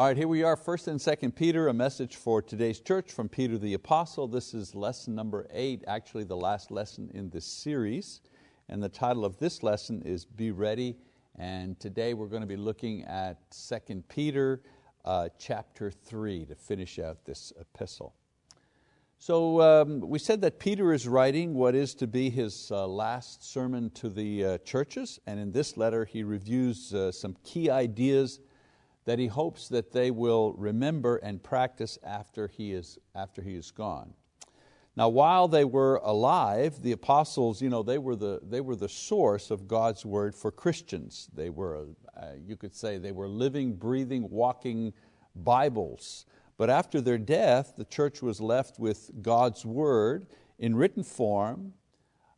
All right, here we are, 1st and 2nd Peter, a message for today's church from Peter the Apostle. This is lesson number eight, actually the last lesson in this series. And the title of this lesson is Be Ready. And today we're going to be looking at 2nd Peter uh, chapter 3 to finish out this epistle. So um, we said that Peter is writing what is to be his uh, last sermon to the uh, churches, and in this letter he reviews uh, some key ideas that he hopes that they will remember and practice after he is, after he is gone. Now, while they were alive, the apostles, you know, they were the, they were the source of God's word for Christians. They were, uh, you could say, they were living, breathing, walking Bibles. But after their death, the church was left with God's word in written form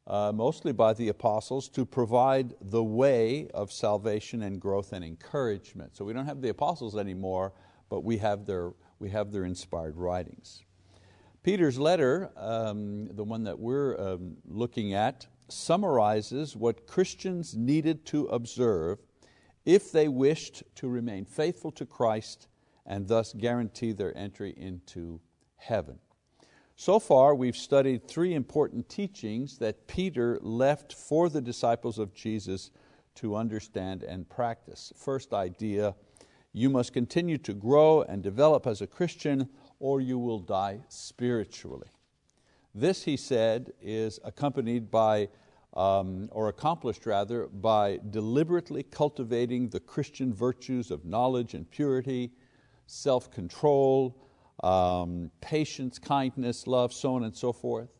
uh, mostly by the apostles, to provide the way of salvation and growth and encouragement. So we don't have the apostles anymore, but we have their, we have their inspired writings. Peter's letter, um, the one that we're um, looking at, summarizes what Christians needed to observe if they wished to remain faithful to Christ and thus guarantee their entry into heaven. So far, we've studied three important teachings that Peter left for the disciples of Jesus to understand and practice. First idea you must continue to grow and develop as a Christian, or you will die spiritually. This, he said, is accompanied by, um, or accomplished rather, by deliberately cultivating the Christian virtues of knowledge and purity, self control, um, patience, kindness, love, so on and so forth.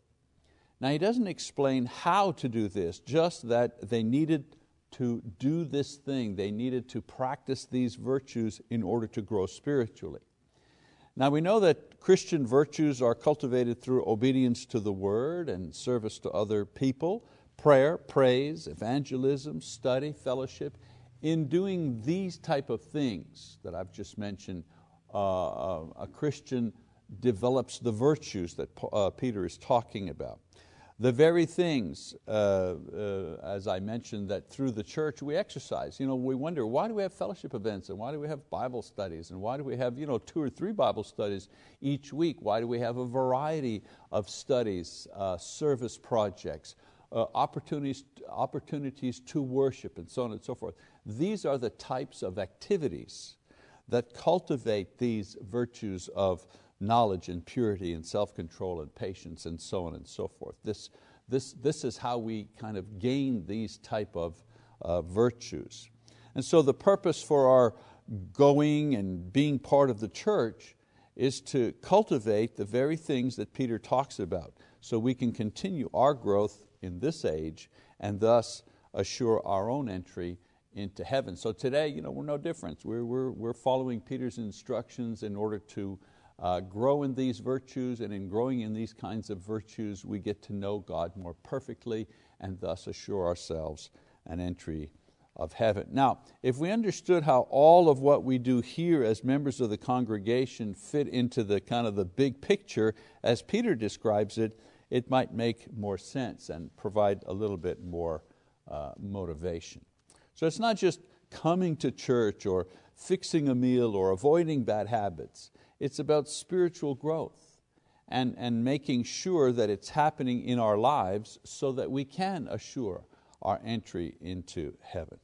Now he doesn't explain how to do this, just that they needed to do this thing, they needed to practice these virtues in order to grow spiritually. Now we know that Christian virtues are cultivated through obedience to the word and service to other people, prayer, praise, evangelism, study, fellowship. In doing these type of things that I've just mentioned, uh, a Christian develops the virtues that uh, Peter is talking about. The very things, uh, uh, as I mentioned, that through the church we exercise. You know, we wonder, why do we have fellowship events and why do we have Bible studies and why do we have you know, two or three Bible studies each week? Why do we have a variety of studies, uh, service projects, uh, opportunities, opportunities to worship and so on and so forth? These are the types of activities that cultivate these virtues of knowledge and purity and self-control and patience and so on and so forth. This, this, this is how we kind of gain these type of uh, virtues. And so the purpose for our going and being part of the church is to cultivate the very things that Peter talks about so we can continue our growth in this age and thus assure our own entry into heaven. So today, you know, we're no different. We're, we're, we're following Peter's instructions in order to uh, grow in these virtues, and in growing in these kinds of virtues, we get to know God more perfectly and thus assure ourselves an entry of heaven. Now, if we understood how all of what we do here as members of the congregation fit into the kind of the big picture, as Peter describes it, it might make more sense and provide a little bit more uh, motivation. So it's not just coming to church or fixing a meal or avoiding bad habits. It's about spiritual growth and, and making sure that it's happening in our lives so that we can assure our entry into heaven.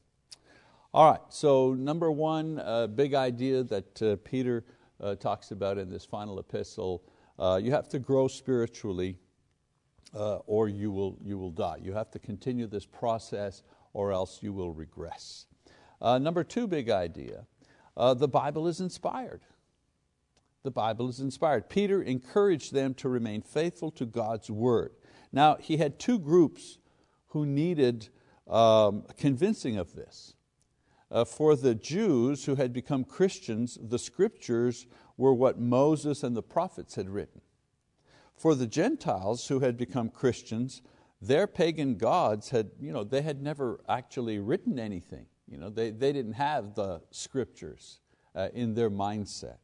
All right, so number one uh, big idea that uh, Peter uh, talks about in this final epistle, uh, you have to grow spiritually uh, or you will, you will die. You have to continue this process or else you will regress. Uh, number two big idea, uh, the Bible is inspired. The Bible is inspired. Peter encouraged them to remain faithful to God's word. Now, he had two groups who needed um, convincing of this. Uh, for the Jews who had become Christians, the scriptures were what Moses and the prophets had written. For the Gentiles who had become Christians, their pagan gods had, you know, they had never actually written anything. You know, they, they didn't have the scriptures uh, in their mindset.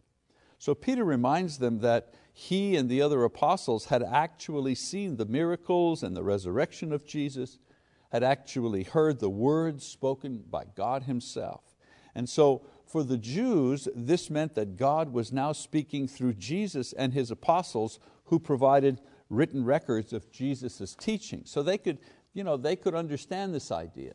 So Peter reminds them that he and the other apostles had actually seen the miracles and the resurrection of Jesus, had actually heard the words spoken by God Himself. And so for the Jews, this meant that God was now speaking through Jesus and His apostles who provided written records of Jesus' teaching. So they could, you know, they could understand this idea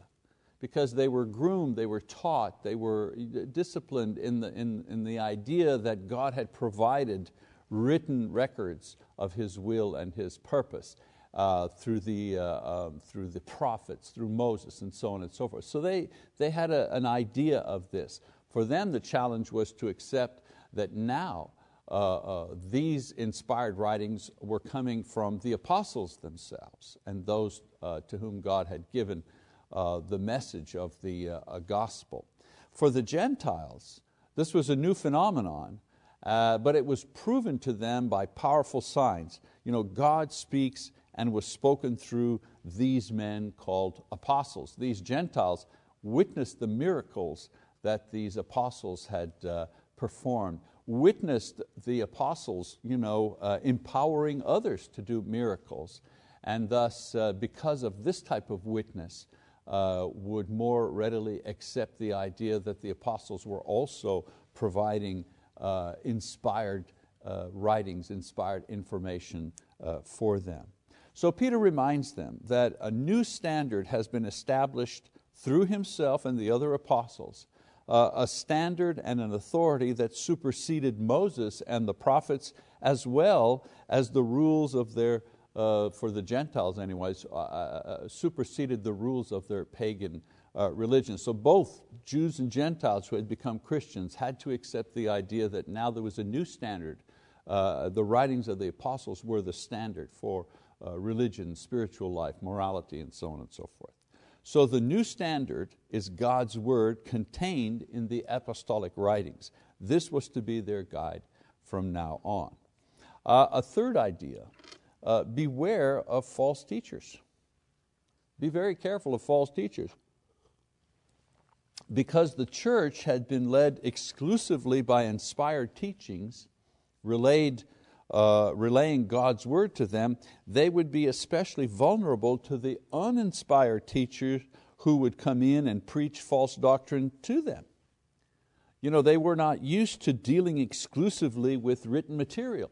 because they were groomed, they were taught, they were disciplined in the, in, in the idea that God had provided written records of His will and His purpose. Uh, through, the, uh, um, through the prophets, through Moses, and so on and so forth. So they, they had a, an idea of this. For them, the challenge was to accept that now uh, uh, these inspired writings were coming from the apostles themselves and those uh, to whom God had given uh, the message of the gospel. For the Gentiles, this was a new phenomenon, but it was proven to them by powerful signs. You know, God speaks and was spoken through these men called apostles. These Gentiles witnessed the miracles that these apostles had uh, performed, witnessed the apostles you know, uh, empowering others to do miracles, and thus, uh, because of this type of witness, uh, would more readily accept the idea that the apostles were also providing uh, inspired uh, writings, inspired information for them. So Peter reminds them that a new standard has been established through himself and the other apostles, uh, a standard and an authority that superseded Moses and the prophets as well as the rules of their, uh, for the Gentiles anyways, uh, uh, uh superseded the rules of their pagan uh, religion. So both Jews and Gentiles who had become Christians had to accept the idea that now there was a new standard. the writings of the apostles were the standard for uh, religion, spiritual life, morality, and so on and so forth. So the new standard is God's word contained in the apostolic writings. This was to be their guide from now on. Uh, a third idea, uh, beware of false teachers. Be very careful of false teachers. Because the church had been led exclusively by inspired teachings relayed uh, relaying God's word to them, they would be especially vulnerable to the uninspired teachers who would come in and preach false doctrine to them. You know, they were not used to dealing exclusively with written material.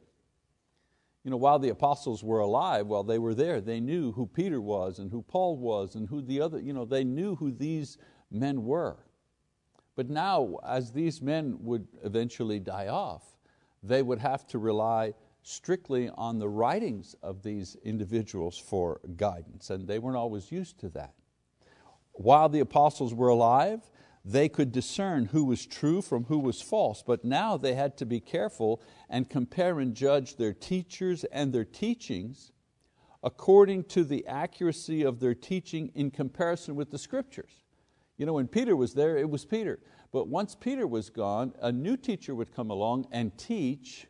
You know, while the apostles were alive, while they were there, they knew who Peter was and who Paul was and who the other, you know, they knew who these men were. But now, as these men would eventually die off, they would have to rely strictly on the writings of these individuals for guidance, and they weren't always used to that. While the apostles were alive, they could discern who was true from who was false, but now they had to be careful and compare and judge their teachers and their teachings according to the accuracy of their teaching in comparison with the scriptures. You know, when Peter was there, it was Peter. But once Peter was gone, a new teacher would come along and teach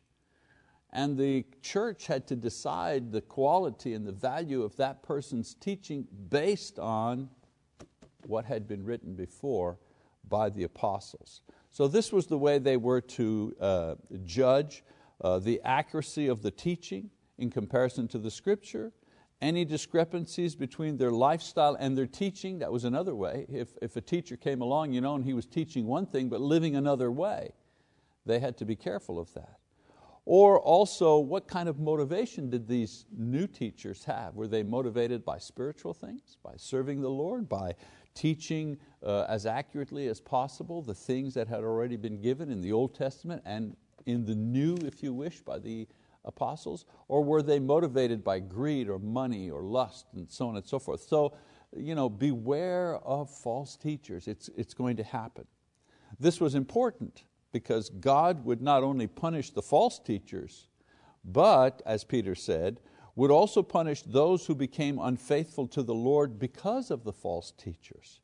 and the church had to decide the quality and the value of that person's teaching based on what had been written before by the apostles. So this was the way they were to uh, judge uh, the accuracy of the teaching in comparison to the scripture, any discrepancies between their lifestyle and their teaching, that was another way. If, if a teacher came along you know, and he was teaching one thing but living another way, they had to be careful of that. Or also, what kind of motivation did these new teachers have? Were they motivated by spiritual things, by serving the Lord, by teaching uh, as accurately as possible the things that had already been given in the Old Testament and in the New, if you wish, by the apostles? Or were they motivated by greed or money or lust and so on and so forth? So, you know, beware of false teachers. It's, it's going to happen. This was important because God would not only punish the false teachers, but, as Peter said, would also punish those who became unfaithful to the Lord because of the false teachers.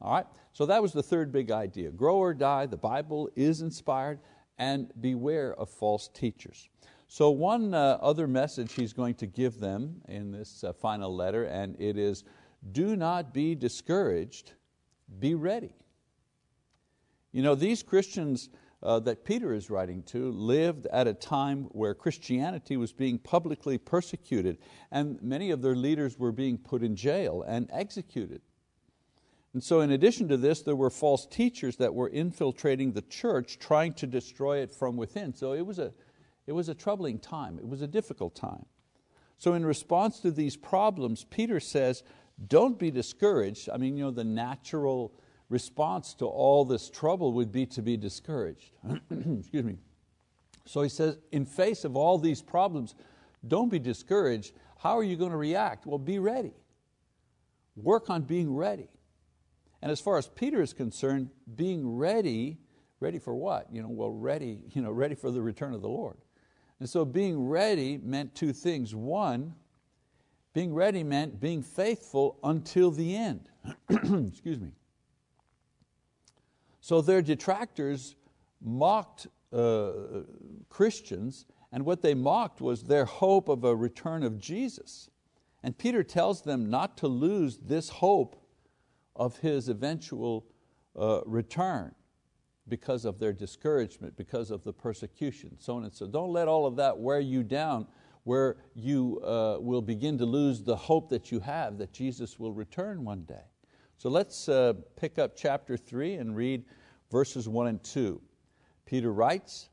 All right, so that was the third big idea. Grow or die, the Bible is inspired, and beware of false teachers. So one uh, other message he's going to give them in this uh, final letter, and it is, do not be discouraged, be ready. You know, these Christians uh, that Peter is writing to lived at a time where Christianity was being publicly persecuted and many of their leaders were being put in jail and executed. And so, in addition to this, there were false teachers that were infiltrating the church, trying to destroy it from within. So, it was a, it was a troubling time, it was a difficult time. So, in response to these problems, Peter says, Don't be discouraged. I mean, you know, the natural response to all this trouble would be to be discouraged. Excuse me. So he says, in face of all these problems, don't be discouraged. How are you going to react? Well, be ready. Work on being ready. And as far as Peter is concerned, being ready, ready for what? You know, well, ready, you know, ready for the return of the Lord. And so being ready meant two things. One, being ready meant being faithful until the end. Excuse me. So their detractors mocked uh, Christians, and what they mocked was their hope of a return of Jesus. And Peter tells them not to lose this hope of his eventual uh, return because of their discouragement, because of the persecution, so on and so. Don't let all of that wear you down where you uh, will begin to lose the hope that you have that Jesus will return one day. So let's uh, pick up chapter 3 and read verses 1 and 2. Peter writes,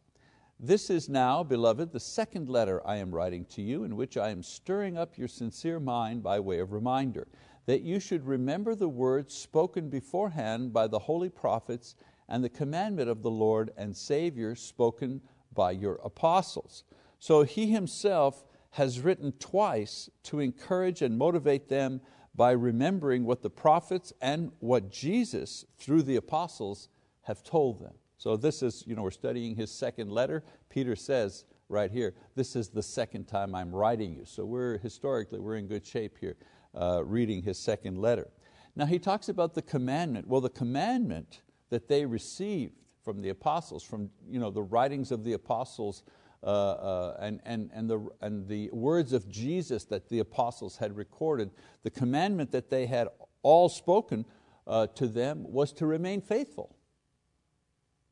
This is now, beloved, the second letter I am writing to you, in which I am stirring up your sincere mind by way of reminder that you should remember the words spoken beforehand by the holy prophets and the commandment of the Lord and Savior spoken by your apostles. So he himself has written twice to encourage and motivate them by remembering what the prophets and what Jesus, through the apostles, have told them. So this is, you know, we're studying his second letter. Peter says right here, this is the second time I'm writing you. So we're historically, we're in good shape here uh, reading his second letter. Now he talks about the commandment. Well, the commandment that they received from the apostles, from you know, the writings of the apostles uh, uh, and, and, and, the, and the words of Jesus that the apostles had recorded, the commandment that they had all spoken uh, to them was to remain faithful.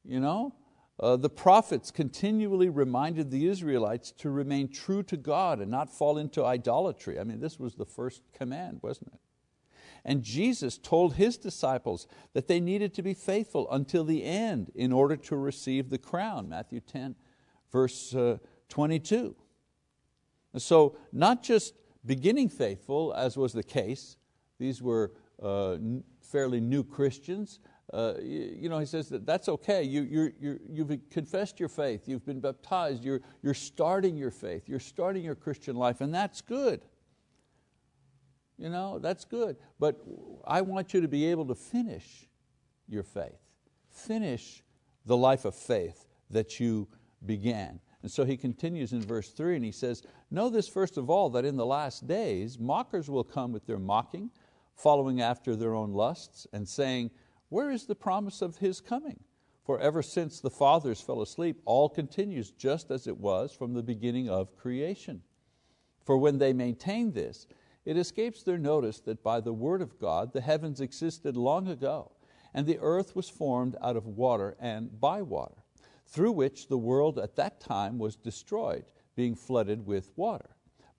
You know, uh, the prophets continually reminded the Israelites to remain true to God and not fall into idolatry. I mean, this was the first command, wasn't it? And Jesus told His disciples that they needed to be faithful until the end in order to receive the crown, Matthew 10, verse uh, 22. So, not just beginning faithful, as was the case, these were uh, fairly new Christians, uh, you know, he says that that's okay. You, you're, you're, you've confessed your faith, you've been baptized, you're, you're starting your faith, you're starting your Christian life, and that's good. You know, that's good. But I want you to be able to finish your faith, finish the life of faith that you began. And so he continues in verse 3 and he says, Know this first of all, that in the last days mockers will come with their mocking, following after their own lusts, and saying, where is the promise of His coming? For ever since the fathers fell asleep, all continues just as it was from the beginning of creation. For when they maintain this, it escapes their notice that by the word of God the heavens existed long ago, and the earth was formed out of water and by water, through which the world at that time was destroyed, being flooded with water.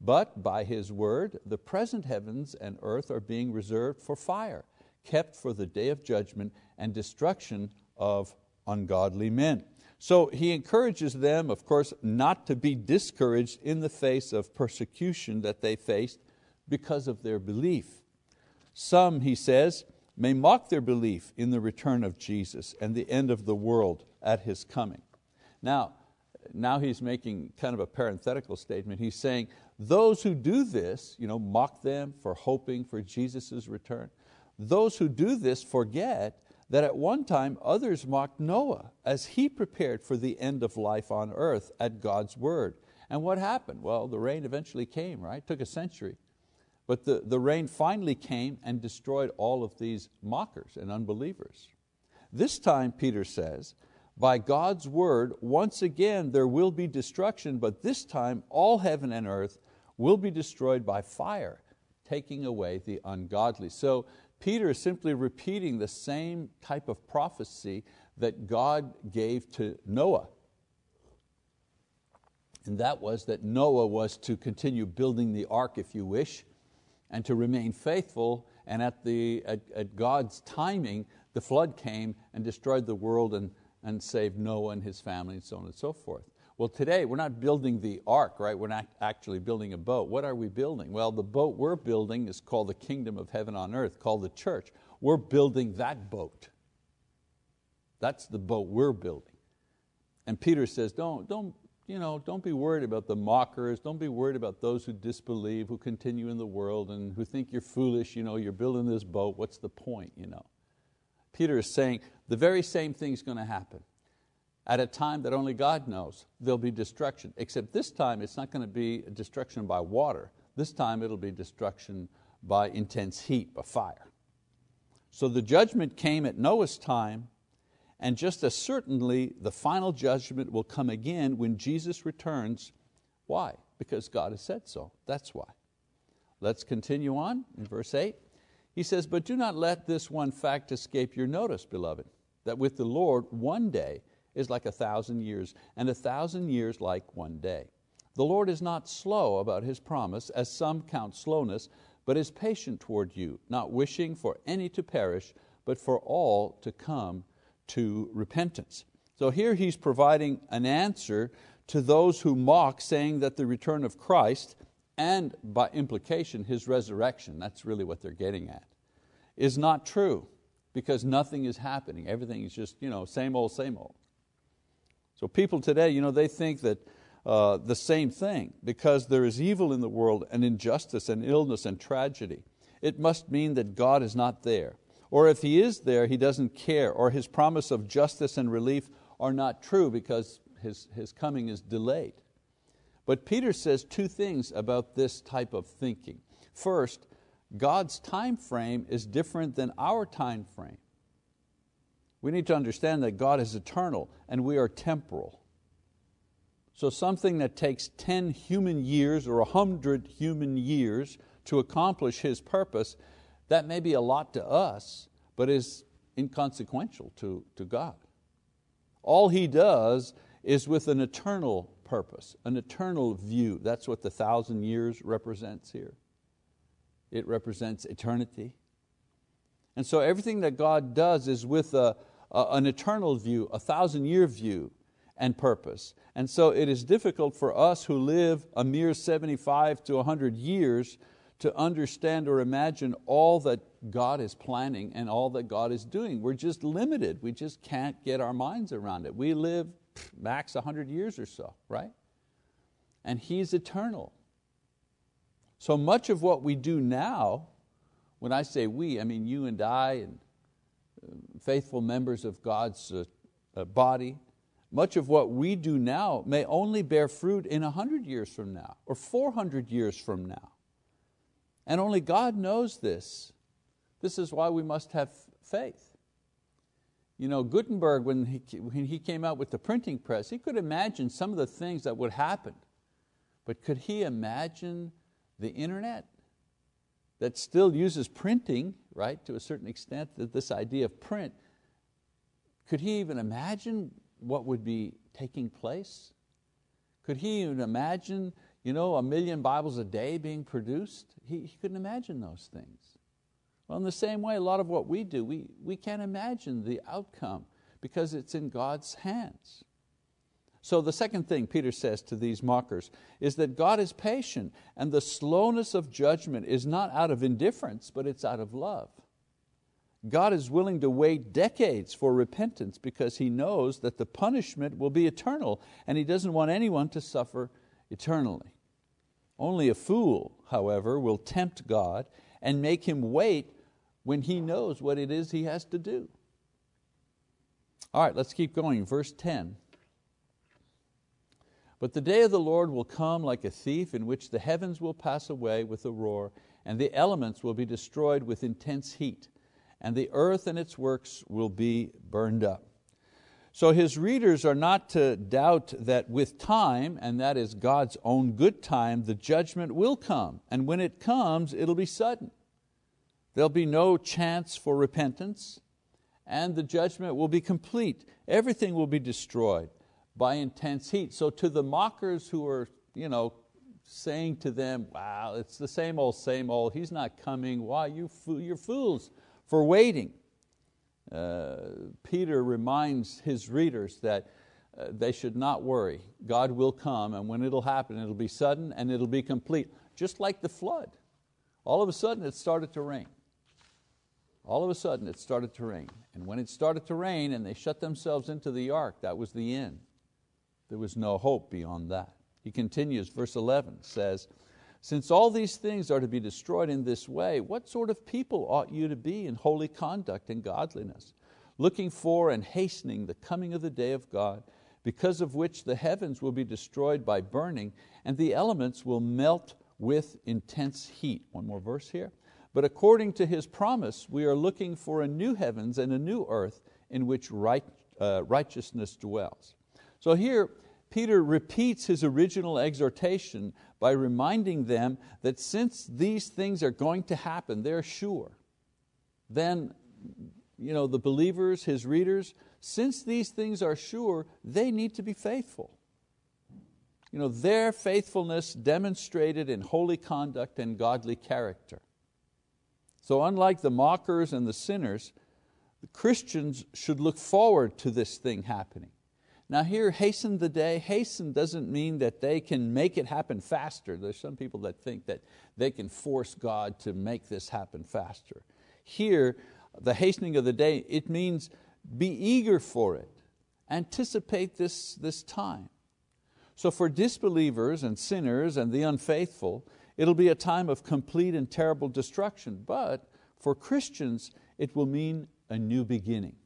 But by His word, the present heavens and earth are being reserved for fire kept for the day of judgment and destruction of ungodly men. So he encourages them, of course, not to be discouraged in the face of persecution that they faced because of their belief. Some, he says, may mock their belief in the return of Jesus and the end of the world at His coming. Now, now he's making kind of a parenthetical statement. He's saying, those who do this, you know, mock them for hoping for Jesus' return, those who do this forget that at one time others mocked Noah as he prepared for the end of life on earth at God's word. And what happened? Well, the rain eventually came, right? It took a century. But the, the rain finally came and destroyed all of these mockers and unbelievers. This time, Peter says, by God's word, once again there will be destruction, but this time all heaven and earth will be destroyed by fire, taking away the ungodly. So Peter is simply repeating the same type of prophecy that God gave to Noah. And that was that Noah was to continue building the ark, if you wish, and to remain faithful and at, the, at, at God's timing, the flood came and destroyed the world and, and saved Noah and his family and so on and so forth. Well, today we're not building the ark, right? We're not actually building a boat. What are we building? Well, the boat we're building is called the kingdom of heaven on earth, called the church. We're building that boat. That's the boat we're building. And Peter says, don't, don't, you know, don't be worried about the mockers, don't be worried about those who disbelieve, who continue in the world and who think you're foolish, you know, you're building this boat, what's the point? You know? Peter is saying the very same thing's going to happen at a time that only God knows. There'll be destruction, except this time it's not going to be destruction by water. This time it'll be destruction by intense heat, by fire. So the judgment came at Noah's time, and just as certainly the final judgment will come again when Jesus returns. Why? Because God has said so. That's why. Let's continue on in verse 8. He says, But do not let this one fact escape your notice, beloved, that with the Lord one day is like a thousand years, and a thousand years like one day. The Lord is not slow about His promise, as some count slowness, but is patient toward you, not wishing for any to perish, but for all to come to repentance. So here He's providing an answer to those who mock, saying that the return of Christ, and by implication His resurrection, that's really what they're getting at, is not true because nothing is happening. Everything is just you know, same old, same old. So people today, you know, they think that uh, the same thing because there is evil in the world and injustice and illness and tragedy. It must mean that God is not there. Or if He is there, He doesn't care, or His promise of justice and relief are not true because His, his coming is delayed. But Peter says two things about this type of thinking. First, God's time frame is different than our time frame. We need to understand that God is eternal and we are temporal. So something that takes 10 human years or 100 human years to accomplish His purpose, that may be a lot to us, but is inconsequential to, to God. All He does is with an eternal purpose, an eternal view. That's what the thousand years represents here. It represents eternity. And so everything that God does is with a, an eternal view, a thousand year view and purpose. And so it is difficult for us who live a mere 75 to 100 years to understand or imagine all that God is planning and all that God is doing. We're just limited. We just can't get our minds around it. We live max 100 years or so, right? And He's eternal. So much of what we do now, when I say we, I mean you and I and faithful members of God's uh, uh, body, much of what we do now may only bear fruit in 100 years from now or 400 years from now. And only God knows this. This is why we must have faith. You know, Gutenberg, when he, when he came out with the printing press, he could imagine some of the things that would happen. But could he imagine the internet? that still uses printing, right, to a certain extent, that this idea of print, could he even imagine what would be taking place? Could he even imagine you know, a million Bibles a day being produced? He, he couldn't imagine those things. Well, in the same way, a lot of what we do, we, we can't imagine the outcome because it's in God's hands. So the second thing Peter says to these mockers is that God is patient and the slowness of judgment is not out of indifference, but it's out of love. God is willing to wait decades for repentance because He knows that the punishment will be eternal and He doesn't want anyone to suffer eternally. Only a fool, however, will tempt God and make Him wait when he knows what it is he has to do. All right, let's keep going. Verse 10. But the day of the Lord will come like a thief, in which the heavens will pass away with a roar, and the elements will be destroyed with intense heat, and the earth and its works will be burned up. So his readers are not to doubt that with time, and that is God's own good time, the judgment will come. And when it comes, it'll be sudden. There'll be no chance for repentance, and the judgment will be complete. Everything will be destroyed by intense heat. So to the mockers who are you know, saying to them, wow, it's the same old, same old, He's not coming, why, you fool, you're fools for waiting. Uh, Peter reminds his readers that uh, they should not worry. God will come, and when it'll happen, it'll be sudden and it'll be complete, just like the flood. All of a sudden, it started to rain. All of a sudden, it started to rain. And when it started to rain and they shut themselves into the ark, that was the end. There was no hope beyond that. He continues, verse 11 says, Since all these things are to be destroyed in this way, what sort of people ought you to be in holy conduct and godliness, looking for and hastening the coming of the day of God, because of which the heavens will be destroyed by burning, and the elements will melt with intense heat. One more verse here. But according to His promise, we are looking for a new heavens and a new earth in which right, uh, righteousness dwells. So here, Peter repeats his original exhortation by reminding them that since these things are going to happen, they're sure, then you know, the believers, his readers, since these things are sure, they need to be faithful. You know, their faithfulness demonstrated in holy conduct and godly character. So unlike the mockers and the sinners, the Christians should look forward to this thing happening. Now here, hasten the day, hasten doesn't mean that they can make it happen faster. There's some people that think that they can force God to make this happen faster. Here, the hastening of the day, it means be eager for it. Anticipate this, this time. So for disbelievers and sinners and the unfaithful, it'll be a time of complete and terrible destruction. But for Christians, it will mean a new beginning.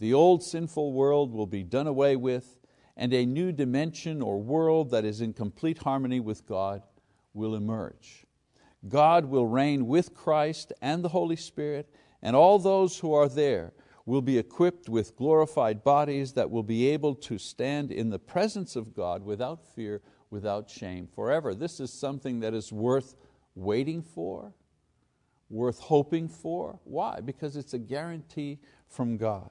The old sinful world will be done away with, and a new dimension or world that is in complete harmony with God will emerge. God will reign with Christ and the Holy Spirit, and all those who are there will be equipped with glorified bodies that will be able to stand in the presence of God without fear, without shame forever. This is something that is worth waiting for, worth hoping for. Why? Because it's a guarantee from God.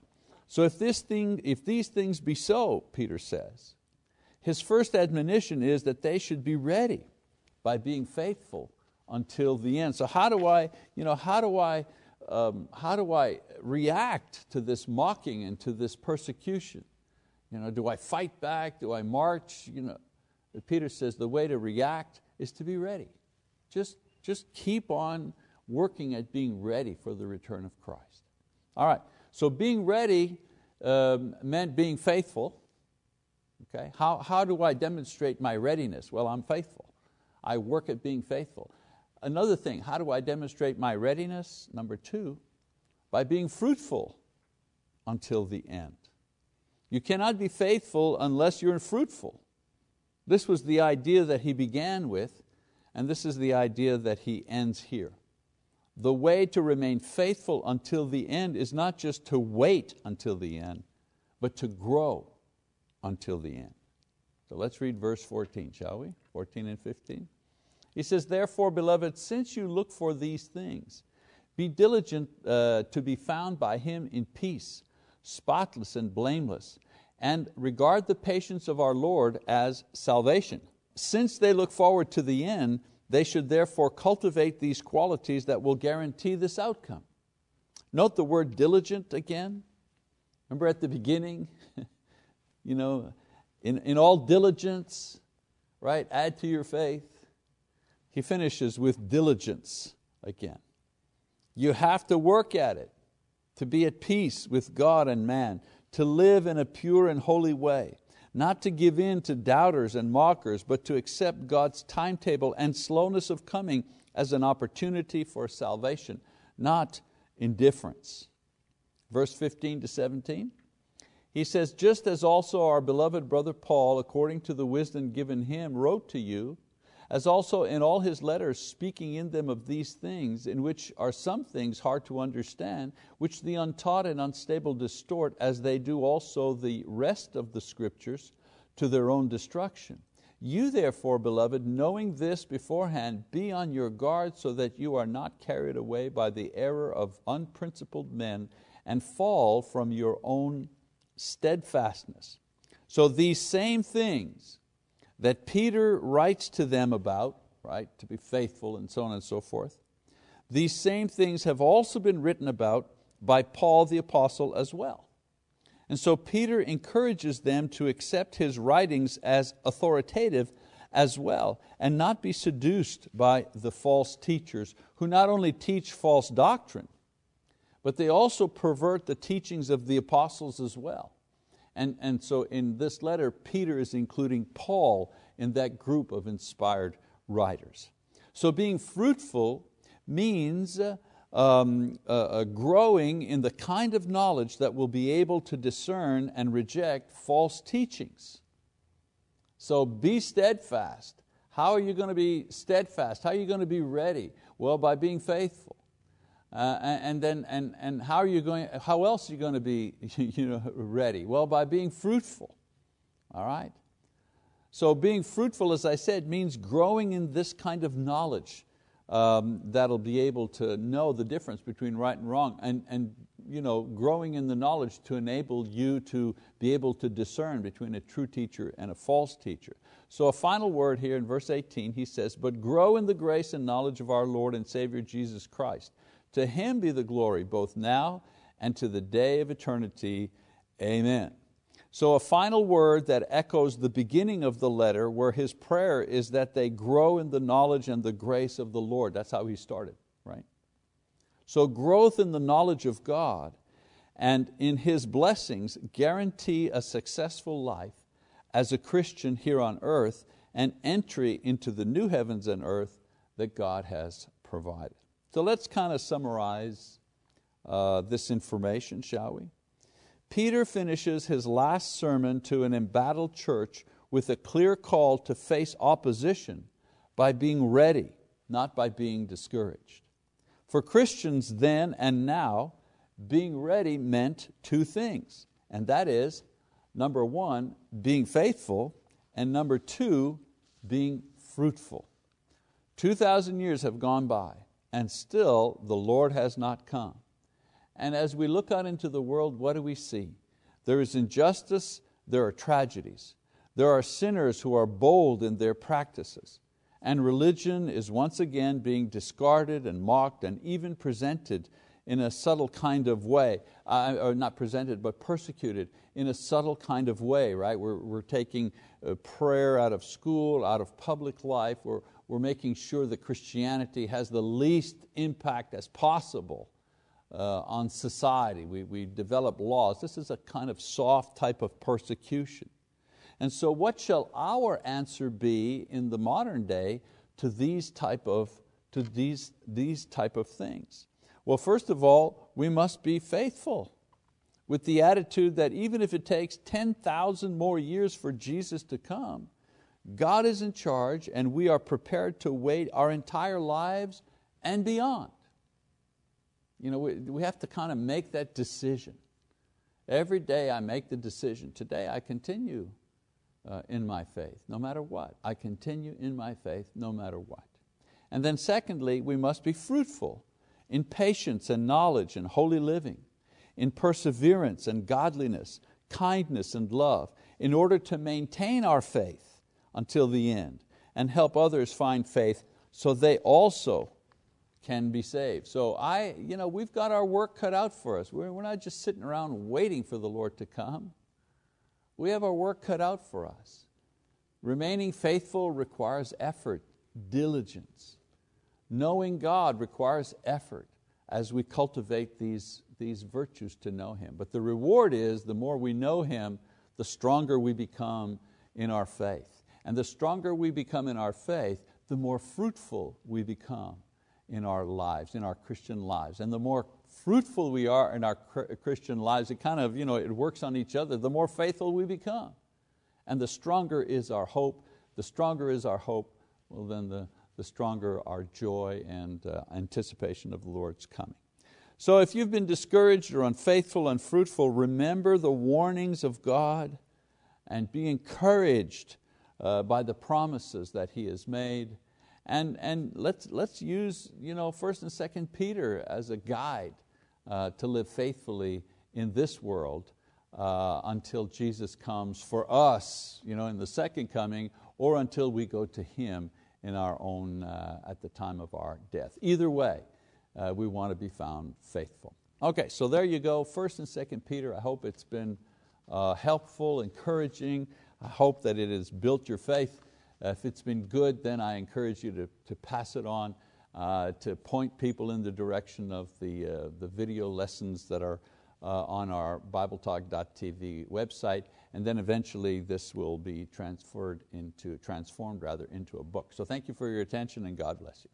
So if, this thing, if these things be so, Peter says, his first admonition is that they should be ready by being faithful until the end. So how do I, you know, how do I, um, how do I react to this mocking and to this persecution? You know, do I fight back? Do I march? You know, Peter says the way to react is to be ready. Just, just keep on working at being ready for the return of Christ. All right, so being ready um, meant being faithful. Okay? How, how do I demonstrate my readiness? Well, I'm faithful. I work at being faithful. Another thing, how do I demonstrate my readiness? Number two, by being fruitful until the end. You cannot be faithful unless you're fruitful. This was the idea that he began with, and this is the idea that he ends here the way to remain faithful until the end is not just to wait until the end, but to grow until the end. So let's read verse 14, shall we? 14 and 15. He says, Therefore, beloved, since you look for these things, be diligent uh, to be found by Him in peace, spotless and blameless, and regard the patience of our Lord as salvation. Since they look forward to the end, they should therefore cultivate these qualities that will guarantee this outcome. Note the word diligent again. Remember at the beginning, you know, in, in all diligence, right? Add to your faith. He finishes with diligence again. You have to work at it to be at peace with God and man, to live in a pure and holy way not to give in to doubters and mockers, but to accept God's timetable and slowness of coming as an opportunity for salvation, not indifference. Verse 15 to 17, he says, Just as also our beloved brother Paul, according to the wisdom given him, wrote to you, as also in all his letters speaking in them of these things, in which are some things hard to understand, which the untaught and unstable distort, as they do also the rest of the Scriptures, to their own destruction. You therefore, beloved, knowing this beforehand, be on your guard so that you are not carried away by the error of unprincipled men and fall from your own steadfastness. So these same things, that Peter writes to them about, right, to be faithful and so on and so forth, these same things have also been written about by Paul the Apostle as well. And so Peter encourages them to accept his writings as authoritative as well and not be seduced by the false teachers who not only teach false doctrine, but they also pervert the teachings of the apostles as well. And, and so in this letter, Peter is including Paul in that group of inspired writers. So being fruitful means uh, um, uh, uh, growing in the kind of knowledge that will be able to discern and reject false teachings. So be steadfast. How are you going to be steadfast? How are you going to be ready? Well, by being faithful. Uh, and then, and, and how are you going? How else are you going to be, you know, ready? Well, by being fruitful. All right. So being fruitful, as I said, means growing in this kind of knowledge um, that'll be able to know the difference between right and wrong, and, and you know, growing in the knowledge to enable you to be able to discern between a true teacher and a false teacher. So a final word here in verse 18, he says, but grow in the grace and knowledge of our Lord and Savior Jesus Christ. To Him be the glory both now and to the day of eternity. Amen. So a final word that echoes the beginning of the letter where his prayer is that they grow in the knowledge and the grace of the Lord. That's how he started, right? So growth in the knowledge of God and in His blessings guarantee a successful life as a Christian here on earth and entry into the new heavens and earth that God has provided. So let's kind of summarize uh, this information, shall we? Peter finishes his last sermon to an embattled church with a clear call to face opposition by being ready, not by being discouraged. For Christians then and now, being ready meant two things, and that is, number one, being faithful, and number two, being fruitful. 2,000 years have gone by, and still the Lord has not come. And as we look out into the world, what do we see? There is injustice, there are tragedies. There are sinners who are bold in their practices. And religion is once again being discarded and mocked and even presented in a subtle kind of way, uh, or not presented, but persecuted in a subtle kind of way, right? We're, we're taking uh, prayer out of school, out of public life. We're, we're making sure that Christianity has the least impact as possible uh, on society. We, we develop laws. This is a kind of soft type of persecution. And so what shall our answer be in the modern day to these type of, to these, these type of things? Well, first of all, we must be faithful with the attitude that even if it takes 10,000 more years for Jesus to come, God is in charge and we are prepared to wait our entire lives and beyond. You know, we, we have to kind of make that decision. Every day I make the decision. Today I continue uh, in my faith, no matter what. I continue in my faith, no matter what. And then, secondly, we must be fruitful in patience and knowledge and holy living, in perseverance and godliness, kindness and love, in order to maintain our faith until the end and help others find faith so they also can be saved. So I, you know, we've got our work cut out for us. We're, not just sitting around waiting for the Lord to come. We have our work cut out for us. Remaining faithful requires effort, diligence. Knowing God requires effort as we cultivate these, these virtues to know Him. But the reward is the more we know Him, the stronger we become in our faith. And the stronger we become in our faith, the more fruitful we become in our lives, in our Christian lives. And the more fruitful we are in our Christian lives, it kind of, you know, it works on each other, the more faithful we become. And the stronger is our hope, the stronger is our hope, well then the, the stronger our joy and uh, anticipation of the Lord's coming. So if you've been discouraged or unfaithful, unfruitful, remember the warnings of God and be encouraged by the promises that He has made. And, and let's, let's use you know, 1st and 2nd Peter as a guide uh, to live faithfully in this world uh, until Jesus comes for us you know, in the second coming, or until we go to Him in our own, uh, at the time of our death. Either way, uh, we want to be found faithful. Okay, so there you go, 1st and 2nd Peter. I hope it's been uh, helpful, encouraging. I hope that it has built your faith. if it's been good, then I encourage you to, to pass it on, uh, to point people in the direction of the, uh, the video lessons that are uh, on our BibleTalk.tv website, and then eventually this will be transferred into, transformed rather into a book. So thank you for your attention and God bless you.